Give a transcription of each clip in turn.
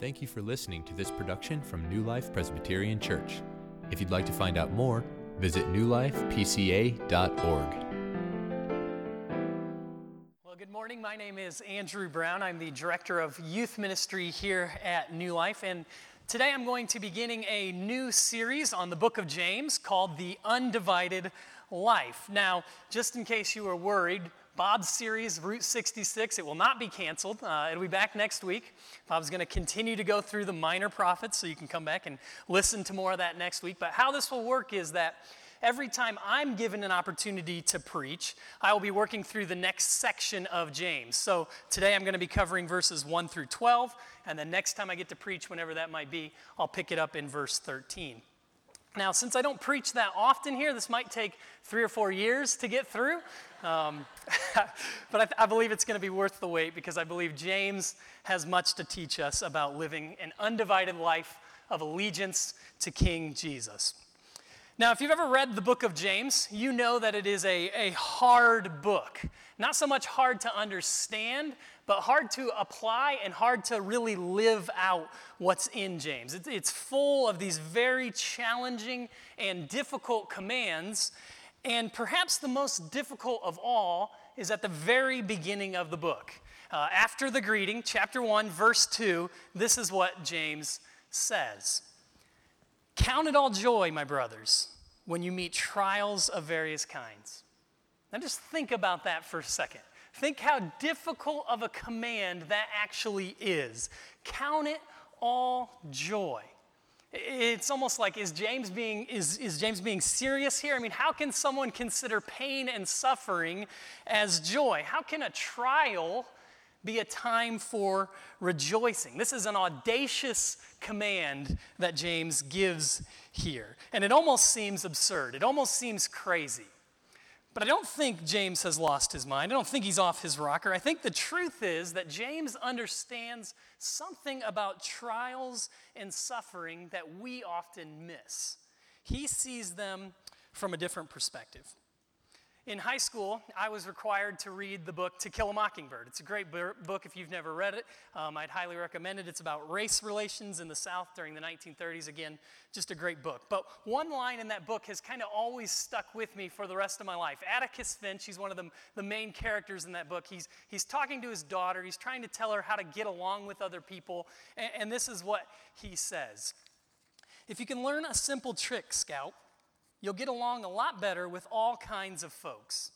Thank you for listening to this production from New Life Presbyterian Church. If you'd like to find out more, visit newlifepca.org. Well, good morning. My name is Andrew Brown. I'm the director of youth ministry here at New Life. And today I'm going to be beginning a new series on the book of James called The Undivided Life. Now, just in case you were worried, Bob's series, Route 66, it will not be canceled. Uh, it'll be back next week. Bob's going to continue to go through the minor prophets, so you can come back and listen to more of that next week. But how this will work is that every time I'm given an opportunity to preach, I will be working through the next section of James. So today I'm going to be covering verses 1 through 12, and then next time I get to preach, whenever that might be, I'll pick it up in verse 13. Now, since I don't preach that often here, this might take three or four years to get through. Um, but I, th- I, believe it's going to be worth the wait because I believe James has much to teach us about living an undivided life of allegiance to King Jesus. Now, if you've ever read the book of James, you know that it is a, a hard book. Not so much hard to understand, but hard to apply and hard to really live out what's in James. It's, it's full of these very challenging and difficult commands. And perhaps the most difficult of all is at the very beginning of the book. Uh, after the greeting, chapter 1, verse 2, this is what James says Count it all joy, my brothers, when you meet trials of various kinds. Now just think about that for a second. Think how difficult of a command that actually is. Count it all joy. It's almost like is James being is, is James being serious here? I mean, how can someone consider pain and suffering as joy? How can a trial be a time for rejoicing? This is an audacious command that James gives here. And it almost seems absurd. It almost seems crazy. But I don't think James has lost his mind. I don't think he's off his rocker. I think the truth is that James understands something about trials and suffering that we often miss. He sees them from a different perspective. In high school, I was required to read the book To Kill a Mockingbird. It's a great book if you've never read it. Um, I'd highly recommend it. It's about race relations in the South during the 1930s. Again, just a great book. But one line in that book has kind of always stuck with me for the rest of my life. Atticus Finch, he's one of the, the main characters in that book. He's, he's talking to his daughter, he's trying to tell her how to get along with other people. and, and this is what he says If you can learn a simple trick, Scout, You'll get along a lot better with all kinds of folks.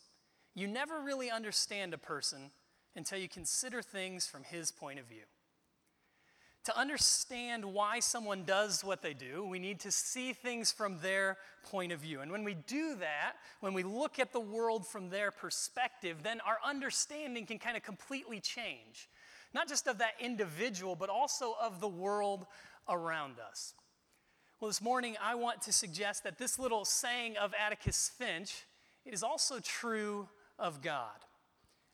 You never really understand a person until you consider things from his point of view. To understand why someone does what they do, we need to see things from their point of view. And when we do that, when we look at the world from their perspective, then our understanding can kind of completely change. Not just of that individual, but also of the world around us. Well, this morning I want to suggest that this little saying of Atticus Finch is also true of God.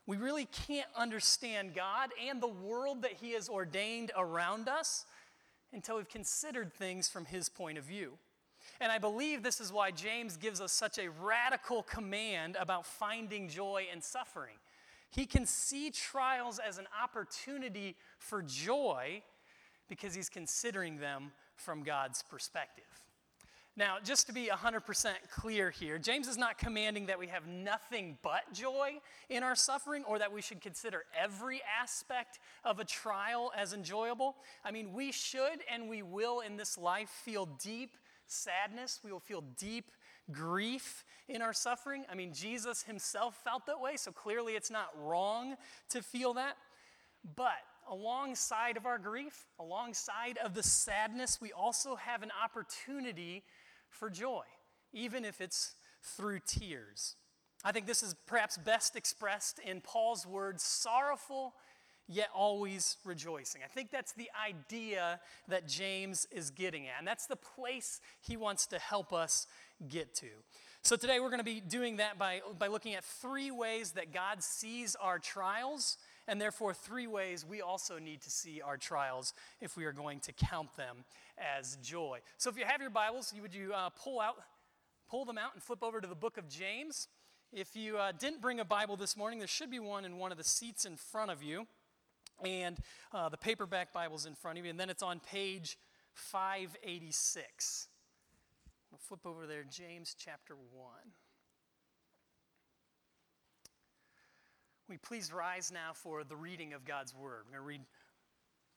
We really can't understand God and the world that He has ordained around us until we've considered things from His point of view. And I believe this is why James gives us such a radical command about finding joy in suffering. He can see trials as an opportunity for joy because he's considering them from God's perspective. Now, just to be 100% clear here, James is not commanding that we have nothing but joy in our suffering or that we should consider every aspect of a trial as enjoyable. I mean, we should and we will in this life feel deep sadness, we will feel deep grief in our suffering. I mean, Jesus himself felt that way, so clearly it's not wrong to feel that. But alongside of our grief, alongside of the sadness, we also have an opportunity for joy, even if it's through tears. I think this is perhaps best expressed in Paul's words sorrowful, yet always rejoicing. I think that's the idea that James is getting at, and that's the place he wants to help us get to. So today we're going to be doing that by, by looking at three ways that God sees our trials and therefore three ways we also need to see our trials if we are going to count them as joy. So if you have your Bibles, would you uh, pull out, pull them out and flip over to the book of James. If you uh, didn't bring a Bible this morning, there should be one in one of the seats in front of you. and uh, the paperback Bible's in front of you, and then it's on page 586. We'll flip over there, James chapter 1. We please rise now for the reading of God's word. We're going to read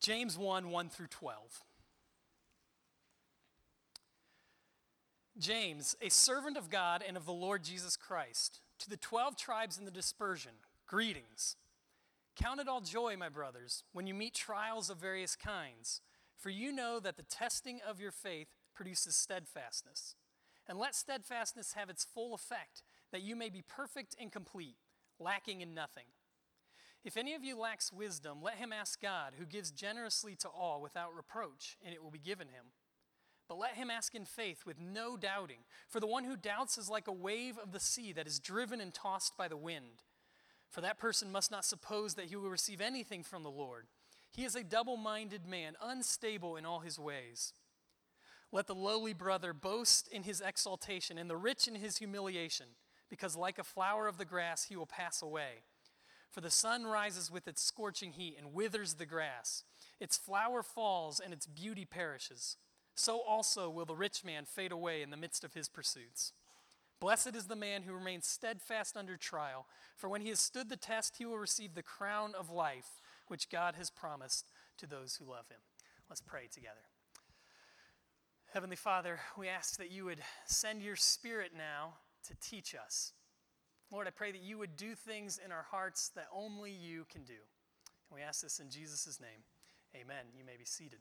James 1 1 through 12. James, a servant of God and of the Lord Jesus Christ, to the 12 tribes in the dispersion, greetings. Count it all joy, my brothers, when you meet trials of various kinds, for you know that the testing of your faith produces steadfastness. And let steadfastness have its full effect, that you may be perfect and complete lacking in nothing. If any of you lacks wisdom, let him ask God, who gives generously to all without reproach, and it will be given him. But let him ask in faith with no doubting, for the one who doubts is like a wave of the sea that is driven and tossed by the wind. For that person must not suppose that he will receive anything from the Lord. He is a double minded man, unstable in all his ways. Let the lowly brother boast in his exaltation, and the rich in his humiliation because like a flower of the grass, he will pass away. For the sun rises with its scorching heat and withers the grass. Its flower falls and its beauty perishes. So also will the rich man fade away in the midst of his pursuits. Blessed is the man who remains steadfast under trial, for when he has stood the test, he will receive the crown of life, which God has promised to those who love him. Let's pray together. Heavenly Father, we ask that you would send your spirit now to teach us. Lord, I pray that you would do things in our hearts that only you can do. And we ask this in Jesus' name. Amen. You may be seated.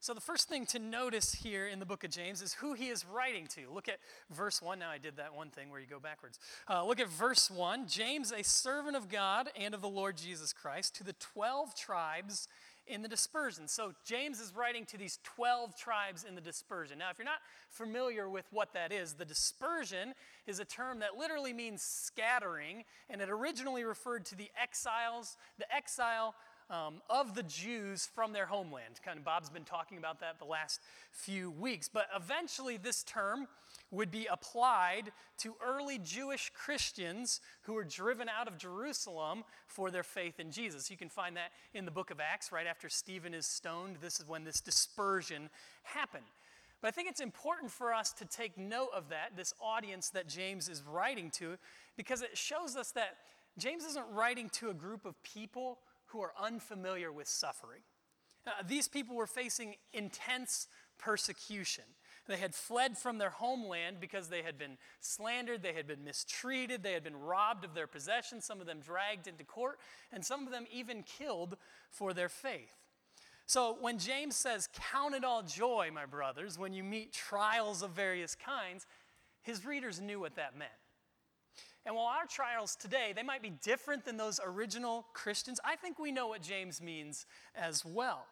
So, the first thing to notice here in the book of James is who he is writing to. Look at verse 1. Now, I did that one thing where you go backwards. Uh, look at verse 1. James, a servant of God and of the Lord Jesus Christ, to the 12 tribes in the dispersion. So, James is writing to these 12 tribes in the dispersion. Now, if you're not familiar with what that is, the dispersion is a term that literally means scattering, and it originally referred to the exiles, the exile um, of the Jews from their homeland. Kind of Bob's been talking about that the last few weeks. But eventually, this term would be applied to early Jewish Christians who were driven out of Jerusalem for their faith in Jesus. You can find that in the book of Acts, right after Stephen is stoned. This is when this dispersion happened. But I think it's important for us to take note of that, this audience that James is writing to, because it shows us that James isn't writing to a group of people who are unfamiliar with suffering. Uh, these people were facing intense persecution. They had fled from their homeland because they had been slandered, they had been mistreated, they had been robbed of their possessions, some of them dragged into court, and some of them even killed for their faith. So when James says, Count it all joy, my brothers, when you meet trials of various kinds, his readers knew what that meant. And while our trials today, they might be different than those original Christians, I think we know what James means as well.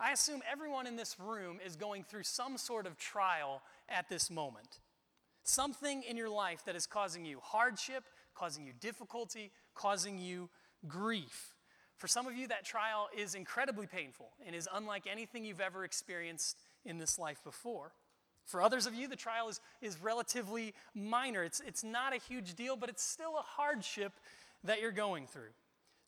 I assume everyone in this room is going through some sort of trial at this moment. Something in your life that is causing you hardship, causing you difficulty, causing you grief. For some of you, that trial is incredibly painful and is unlike anything you've ever experienced in this life before. For others of you, the trial is, is relatively minor. It's, it's not a huge deal, but it's still a hardship that you're going through.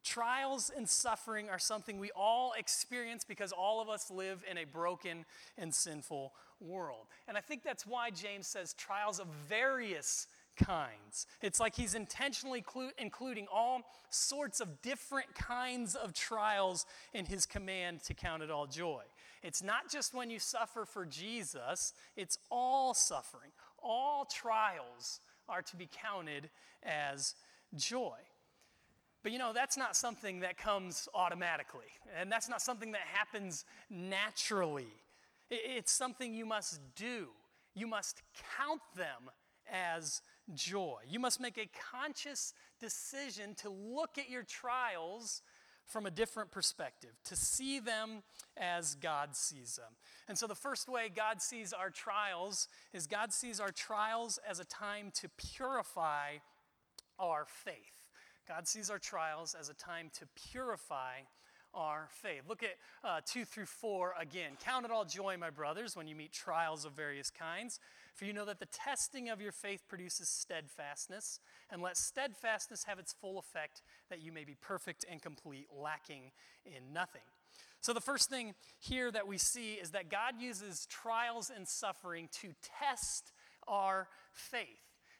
Trials and suffering are something we all experience because all of us live in a broken and sinful world. And I think that's why James says trials of various kinds. It's like he's intentionally clu- including all sorts of different kinds of trials in his command to count it all joy. It's not just when you suffer for Jesus, it's all suffering. All trials are to be counted as joy. But you know, that's not something that comes automatically, and that's not something that happens naturally. It's something you must do. You must count them as joy. You must make a conscious decision to look at your trials from a different perspective, to see them as God sees them. And so, the first way God sees our trials is God sees our trials as a time to purify our faith. God sees our trials as a time to purify our faith. Look at uh, 2 through 4 again. Count it all joy, my brothers, when you meet trials of various kinds, for you know that the testing of your faith produces steadfastness, and let steadfastness have its full effect, that you may be perfect and complete, lacking in nothing. So, the first thing here that we see is that God uses trials and suffering to test our faith.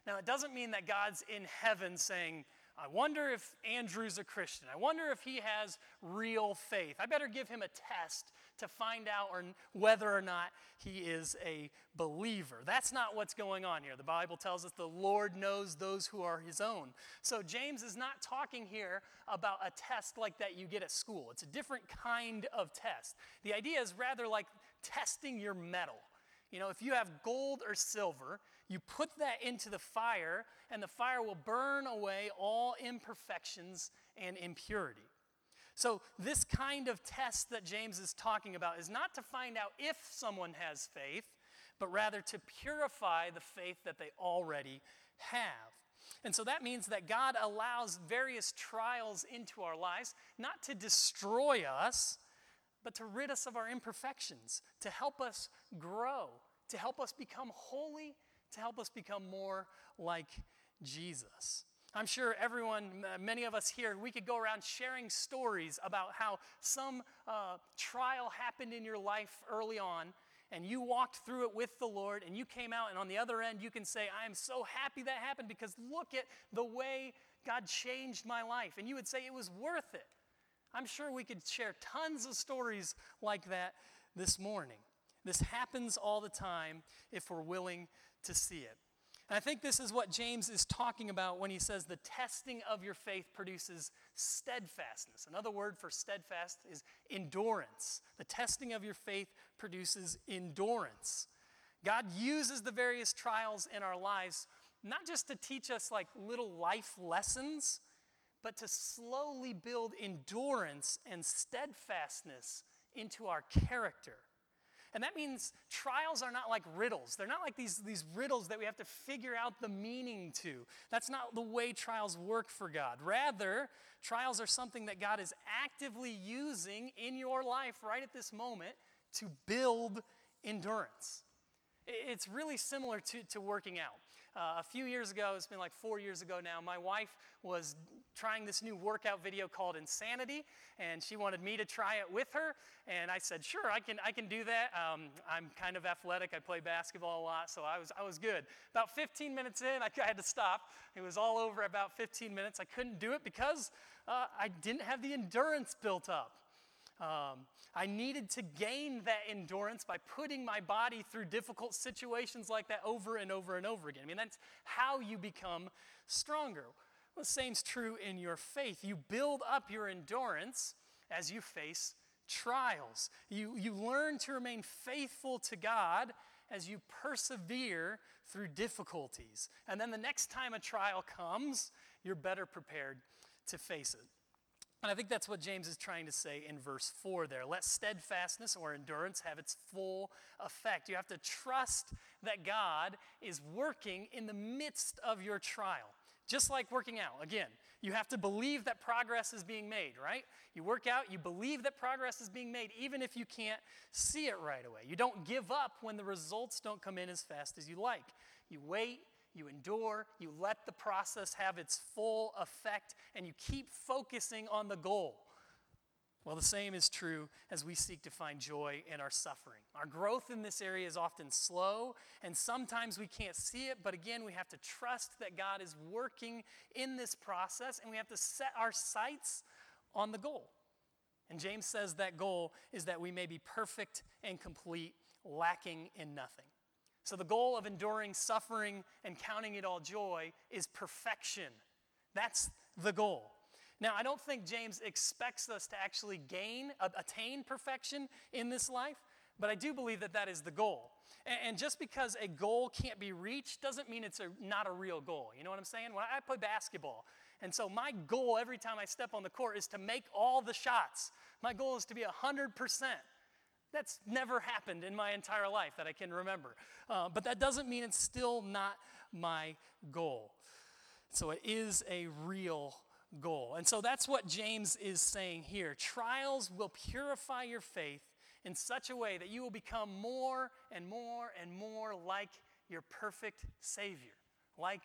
Now, it doesn't mean that God's in heaven saying, I wonder if Andrew's a Christian. I wonder if he has real faith. I better give him a test to find out or whether or not he is a believer. That's not what's going on here. The Bible tells us the Lord knows those who are his own. So James is not talking here about a test like that you get at school. It's a different kind of test. The idea is rather like testing your metal. You know, if you have gold or silver, you put that into the fire, and the fire will burn away all imperfections and impurity. So, this kind of test that James is talking about is not to find out if someone has faith, but rather to purify the faith that they already have. And so that means that God allows various trials into our lives, not to destroy us, but to rid us of our imperfections, to help us grow, to help us become holy, to help us become more like Jesus. I'm sure everyone, many of us here, we could go around sharing stories about how some uh, trial happened in your life early on and you walked through it with the Lord and you came out, and on the other end, you can say, I am so happy that happened because look at the way God changed my life. And you would say it was worth it. I'm sure we could share tons of stories like that this morning. This happens all the time if we're willing to see it. And I think this is what James is talking about when he says the testing of your faith produces steadfastness. Another word for steadfast is endurance. The testing of your faith produces endurance. God uses the various trials in our lives not just to teach us like little life lessons, but to slowly build endurance and steadfastness into our character. And that means trials are not like riddles. They're not like these, these riddles that we have to figure out the meaning to. That's not the way trials work for God. Rather, trials are something that God is actively using in your life right at this moment to build endurance. It's really similar to, to working out. Uh, a few years ago, it's been like four years ago now, my wife was trying this new workout video called Insanity, and she wanted me to try it with her. And I said, sure, I can, I can do that. Um, I'm kind of athletic. I play basketball a lot, so I was, I was good. About 15 minutes in, I, had to stop. It was all over about 15 minutes. I couldn't do it because uh, I didn't have the endurance built up. Um, I needed to gain that endurance by putting my body through difficult situations like that over and over and over again. I mean, that's how you become stronger. Well, the same's true in your faith. You build up your endurance as you face trials. You, you learn to remain faithful to God as you persevere through difficulties. And then the next time a trial comes, you're better prepared to face it. And I think that's what James is trying to say in verse 4 there. Let steadfastness or endurance have its full effect. You have to trust that God is working in the midst of your trial. Just like working out. Again, you have to believe that progress is being made, right? You work out, you believe that progress is being made, even if you can't see it right away. You don't give up when the results don't come in as fast as you like. You wait, you endure, you let the process have its full effect, and you keep focusing on the goal. Well, the same is true as we seek to find joy in our suffering. Our growth in this area is often slow, and sometimes we can't see it, but again, we have to trust that God is working in this process, and we have to set our sights on the goal. And James says that goal is that we may be perfect and complete, lacking in nothing. So, the goal of enduring suffering and counting it all joy is perfection. That's the goal. Now, I don't think James expects us to actually gain, attain perfection in this life, but I do believe that that is the goal. And just because a goal can't be reached doesn't mean it's a, not a real goal. You know what I'm saying? When I play basketball, and so my goal every time I step on the court is to make all the shots. My goal is to be 100%. That's never happened in my entire life that I can remember. Uh, but that doesn't mean it's still not my goal. So it is a real goal. And so that's what James is saying here. Trials will purify your faith in such a way that you will become more and more and more like your perfect Savior, like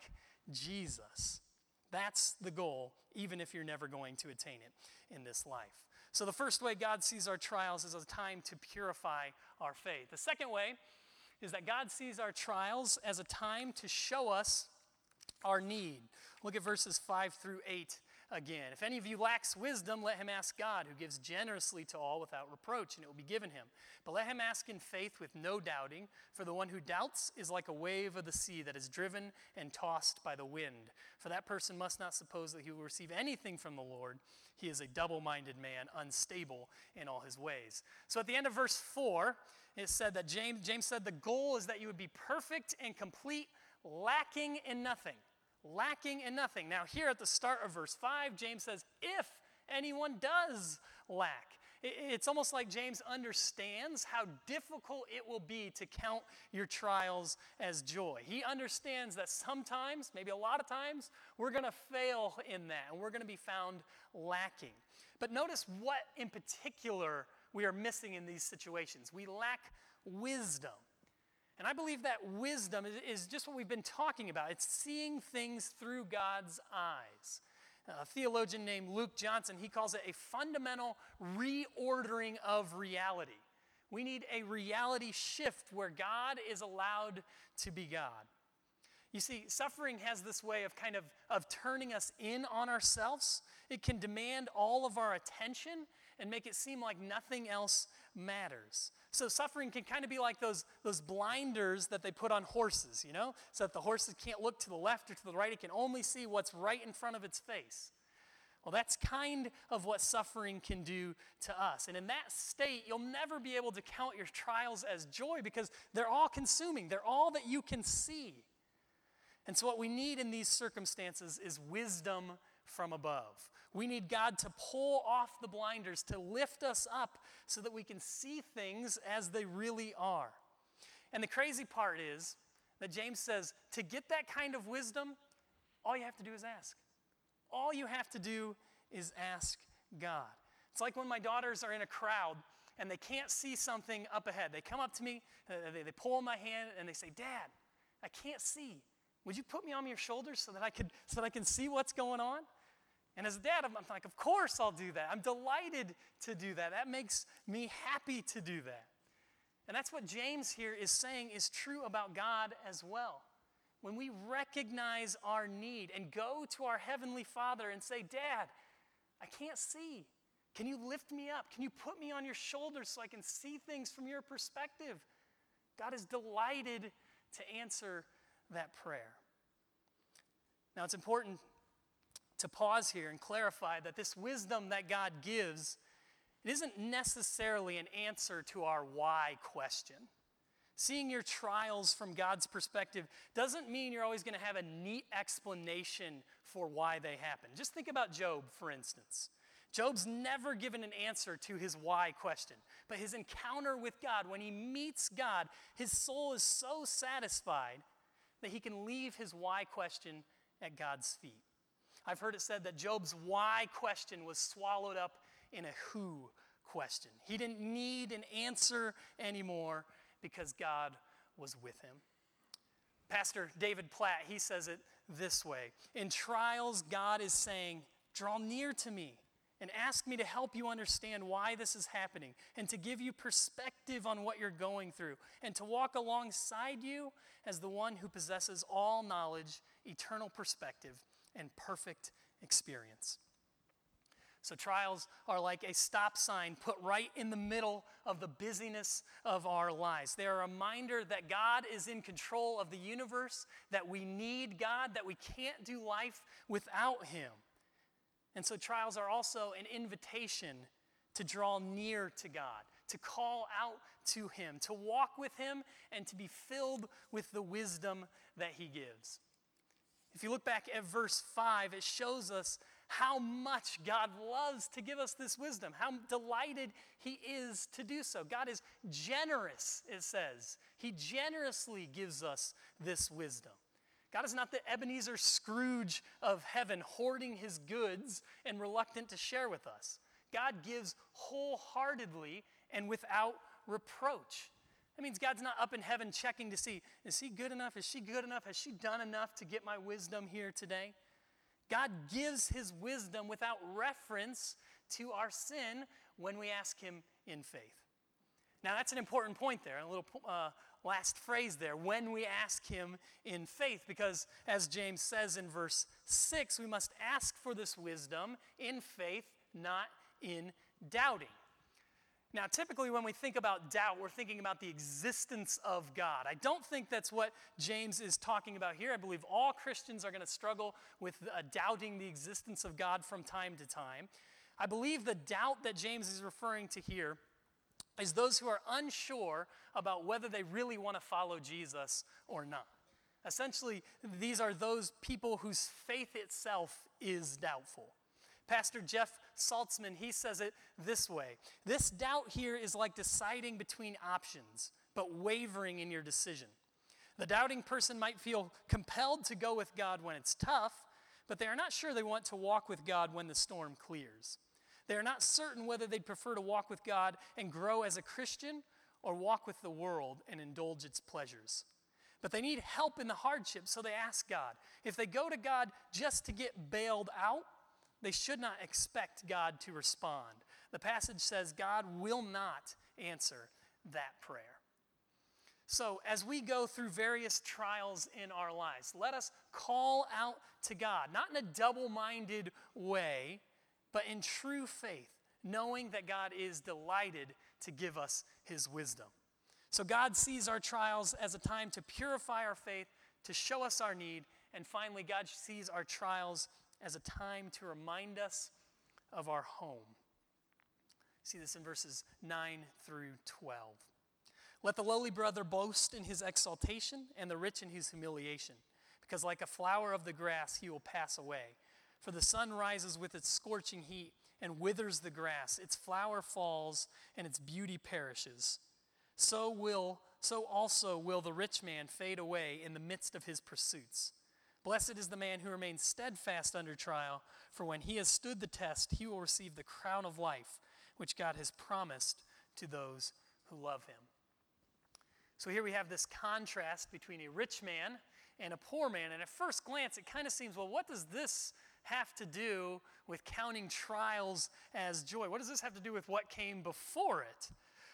Jesus. That's the goal, even if you're never going to attain it in this life. So, the first way God sees our trials is a time to purify our faith. The second way is that God sees our trials as a time to show us our need. Look at verses 5 through 8 again. If any of you lacks wisdom, let him ask God, who gives generously to all without reproach, and it will be given him. But let him ask in faith with no doubting, for the one who doubts is like a wave of the sea that is driven and tossed by the wind. For that person must not suppose that he will receive anything from the Lord. He is a double minded man, unstable in all his ways. So at the end of verse 4, it said that James, James said the goal is that you would be perfect and complete, lacking in nothing lacking in nothing. Now, here at the start of verse 5, James says, if anyone does lack. It's almost like James understands how difficult it will be to count your trials as joy. He understands that sometimes, maybe a lot of times, we're going to fail in that and we're going to be found lacking. But notice what in particular we are missing in these situations. We lack wisdom. And I believe that wisdom is just what we've been talking about. It's seeing things through God's eyes. A theologian named Luke Johnson, he calls it a fundamental reordering of reality. We need a reality shift where God is allowed to be God. You see, suffering has this way of kind of, of turning us in on ourselves. It can demand all of our attention and make it seem like nothing else matters. So suffering can kind of be like those, those blinders that they put on horses, you know, so that the horses can't look to the left or to the right. It can only see what's right in front of its face. Well, that's kind of what suffering can do to us. And in that state, you'll never be able to count your trials as joy because they're all consuming, they're all that you can see. And so, what we need in these circumstances is wisdom from above. We need God to pull off the blinders, to lift us up so that we can see things as they really are. And the crazy part is that James says to get that kind of wisdom, all you have to do is ask. All you have to do is ask God. It's like when my daughters are in a crowd and they can't see something up ahead. They come up to me, uh, they, they pull my hand, and they say, Dad, I can't see. Would you put me on your shoulders so that I could so that I can see what's going on? And as a dad, I'm, I'm like, of course I'll do that. I'm delighted to do that. That makes me happy to do that. And that's what James here is saying is true about God as well. When we recognize our need and go to our Heavenly Father and say, Dad, I can't see. Can you lift me up? Can you put me on your shoulders so I can see things from your perspective? God is delighted to answer that prayer. Now, it's important to pause here and clarify that this wisdom that God gives, it isn't necessarily an answer to our why question. Seeing your trials from God's perspective doesn't mean you're always going to have a neat explanation for why they happen. Just think about Job, for instance. Job's never given an answer to his why question, but his encounter with God, when he meets God, his soul is so satisfied that he can leave his why question at God's feet. I've heard it said that Job's why question was swallowed up in a who question. He didn't need an answer anymore because God was with him. Pastor David Platt, he says it this way In trials, God is saying, Draw near to me and ask me to help you understand why this is happening and to give you perspective on what you're going through and to walk alongside you as the one who possesses all knowledge, eternal perspective, and perfect experience. So, trials are like a stop sign put right in the middle of the busyness of our lives. They're a reminder that God is in control of the universe, that we need God, that we can't do life without Him. And so, trials are also an invitation to draw near to God, to call out to Him, to walk with Him, and to be filled with the wisdom that He gives. If you look back at verse 5, it shows us how much God loves to give us this wisdom, how delighted He is to do so. God is generous, it says. He generously gives us this wisdom. God is not the Ebenezer Scrooge of heaven, hoarding his goods and reluctant to share with us. God gives wholeheartedly and without reproach. That means God's not up in heaven checking to see, is he good enough? Is she good enough? Has she done enough to get my wisdom here today? God gives his wisdom without reference to our sin when we ask him in faith. Now, that's an important point there, a little uh, last phrase there, when we ask him in faith, because as James says in verse 6, we must ask for this wisdom in faith, not in doubting. Now, typically, when we think about doubt, we're thinking about the existence of God. I don't think that's what James is talking about here. I believe all Christians are going to struggle with uh, doubting the existence of God from time to time. I believe the doubt that James is referring to here is those who are unsure about whether they really want to follow Jesus or not. Essentially, these are those people whose faith itself is doubtful. Pastor Jeff Saltzman, he says it this way This doubt here is like deciding between options, but wavering in your decision. The doubting person might feel compelled to go with God when it's tough, but they are not sure they want to walk with God when the storm clears. They are not certain whether they'd prefer to walk with God and grow as a Christian or walk with the world and indulge its pleasures. But they need help in the hardship, so they ask God. If they go to God just to get bailed out, they should not expect God to respond. The passage says God will not answer that prayer. So, as we go through various trials in our lives, let us call out to God, not in a double minded way, but in true faith, knowing that God is delighted to give us his wisdom. So, God sees our trials as a time to purify our faith, to show us our need, and finally, God sees our trials as a time to remind us of our home. See this in verses 9 through 12. Let the lowly brother boast in his exaltation, and the rich in his humiliation, because like a flower of the grass he will pass away. For the sun rises with its scorching heat and withers the grass, its flower falls, and its beauty perishes. So will so also will the rich man fade away in the midst of his pursuits. Blessed is the man who remains steadfast under trial, for when he has stood the test, he will receive the crown of life, which God has promised to those who love him. So here we have this contrast between a rich man and a poor man. And at first glance, it kind of seems well, what does this have to do with counting trials as joy? What does this have to do with what came before it?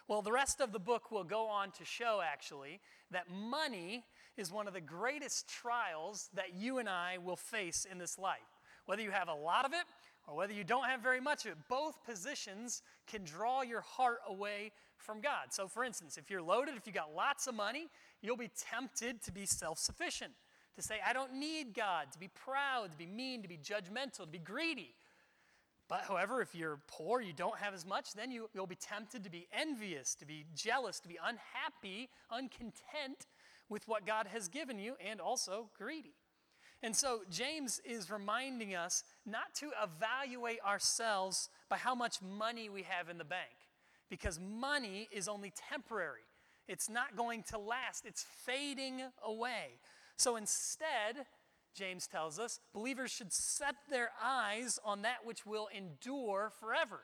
Well, the rest of the book will go on to show actually that money is one of the greatest trials that you and I will face in this life. Whether you have a lot of it or whether you don't have very much of it, both positions can draw your heart away from God. So, for instance, if you're loaded, if you got lots of money, you'll be tempted to be self sufficient, to say, I don't need God, to be proud, to be mean, to be judgmental, to be greedy. But however, if you're poor, you don't have as much, then you, you'll be tempted to be envious, to be jealous, to be unhappy, uncontent with what God has given you, and also greedy. And so James is reminding us not to evaluate ourselves by how much money we have in the bank, because money is only temporary. It's not going to last, it's fading away. So instead, James tells us, believers should set their eyes on that which will endure forever.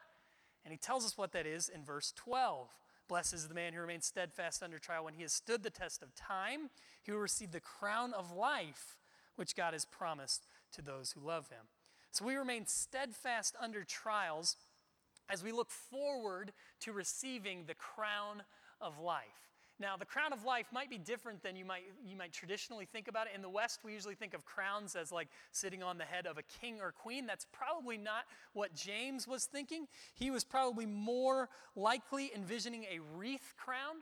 And he tells us what that is in verse 12. Blessed is the man who remains steadfast under trial. When he has stood the test of time, he will receive the crown of life which God has promised to those who love him. So we remain steadfast under trials as we look forward to receiving the crown of life. Now, the crown of life might be different than you might, you might traditionally think about it. In the West, we usually think of crowns as like sitting on the head of a king or queen. That's probably not what James was thinking. He was probably more likely envisioning a wreath crown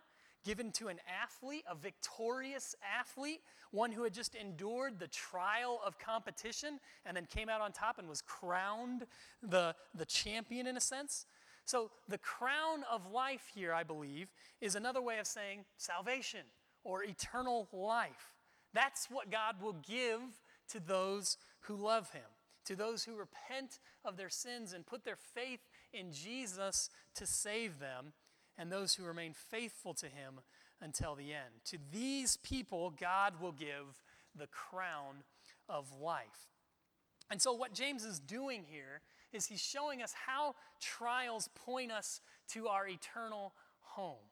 given to an athlete, a victorious athlete, one who had just endured the trial of competition and then came out on top and was crowned the, the champion in a sense. So, the crown of life here, I believe, is another way of saying salvation or eternal life. That's what God will give to those who love Him, to those who repent of their sins and put their faith in Jesus to save them, and those who remain faithful to Him until the end. To these people, God will give the crown of life. And so, what James is doing here is he's showing us how trials point us to our eternal home.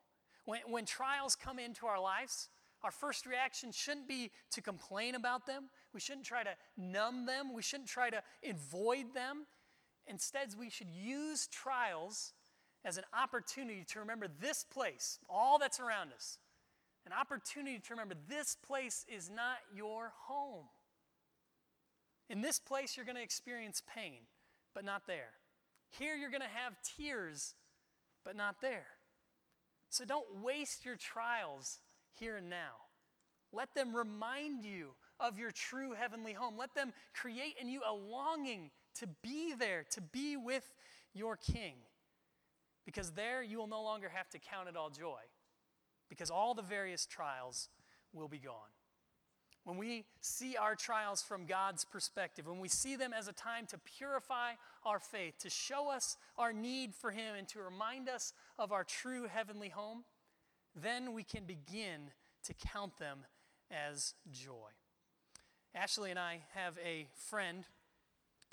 When, when trials come into our lives, our first reaction shouldn't be to complain about them. We shouldn't try to numb them. We shouldn't try to avoid them. Instead, we should use trials as an opportunity to remember this place, all that's around us, an opportunity to remember this place is not your home. In this place, you're going to experience pain, but not there. Here, you're going to have tears, but not there. So don't waste your trials here and now. Let them remind you of your true heavenly home. Let them create in you a longing to be there, to be with your King. Because there you will no longer have to count it all joy, because all the various trials will be gone. When we see our trials from God's perspective, when we see them as a time to purify our faith, to show us our need for Him, and to remind us of our true heavenly home, then we can begin to count them as joy. Ashley and I have a friend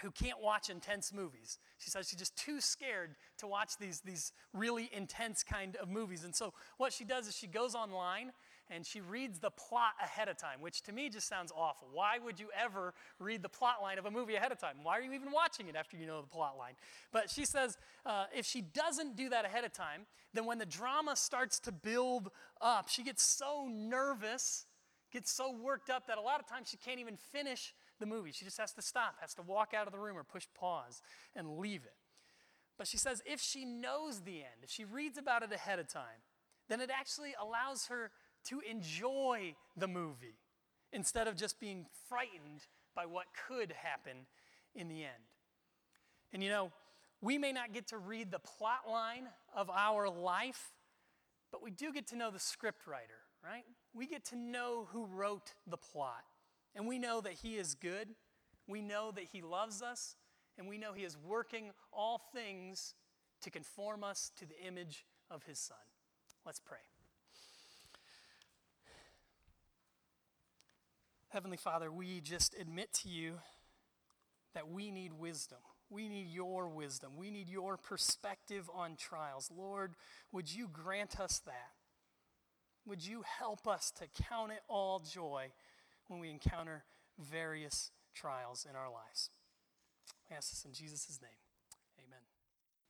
who can't watch intense movies. She says she's just too scared to watch these, these really intense kind of movies. And so what she does is she goes online and she reads the plot ahead of time, which to me just sounds awful. Why would you ever read the plot line of a movie ahead of time? Why are you even watching it after you know the plot line? But she says uh, if she doesn't do that ahead of time, then when the drama starts to build up, she gets so nervous, gets so worked up that a lot of times she can't even finish the movie. She just has to stop, has to walk out of the room or push pause and leave it. But she says if she knows the end, if she reads about it ahead of time, then it actually allows her to enjoy the movie instead of just being frightened by what could happen in the end. And you know, we may not get to read the plot line of our life, but we do get to know the script writer, right? We get to know who wrote the plot. And we know that He is good, we know that He loves us, and we know He is working all things to conform us to the image of His Son. Let's pray. Heavenly Father, we just admit to you that we need wisdom. We need your wisdom. We need your perspective on trials. Lord, would you grant us that? Would you help us to count it all joy when we encounter various trials in our lives. Ask this in Jesus' name.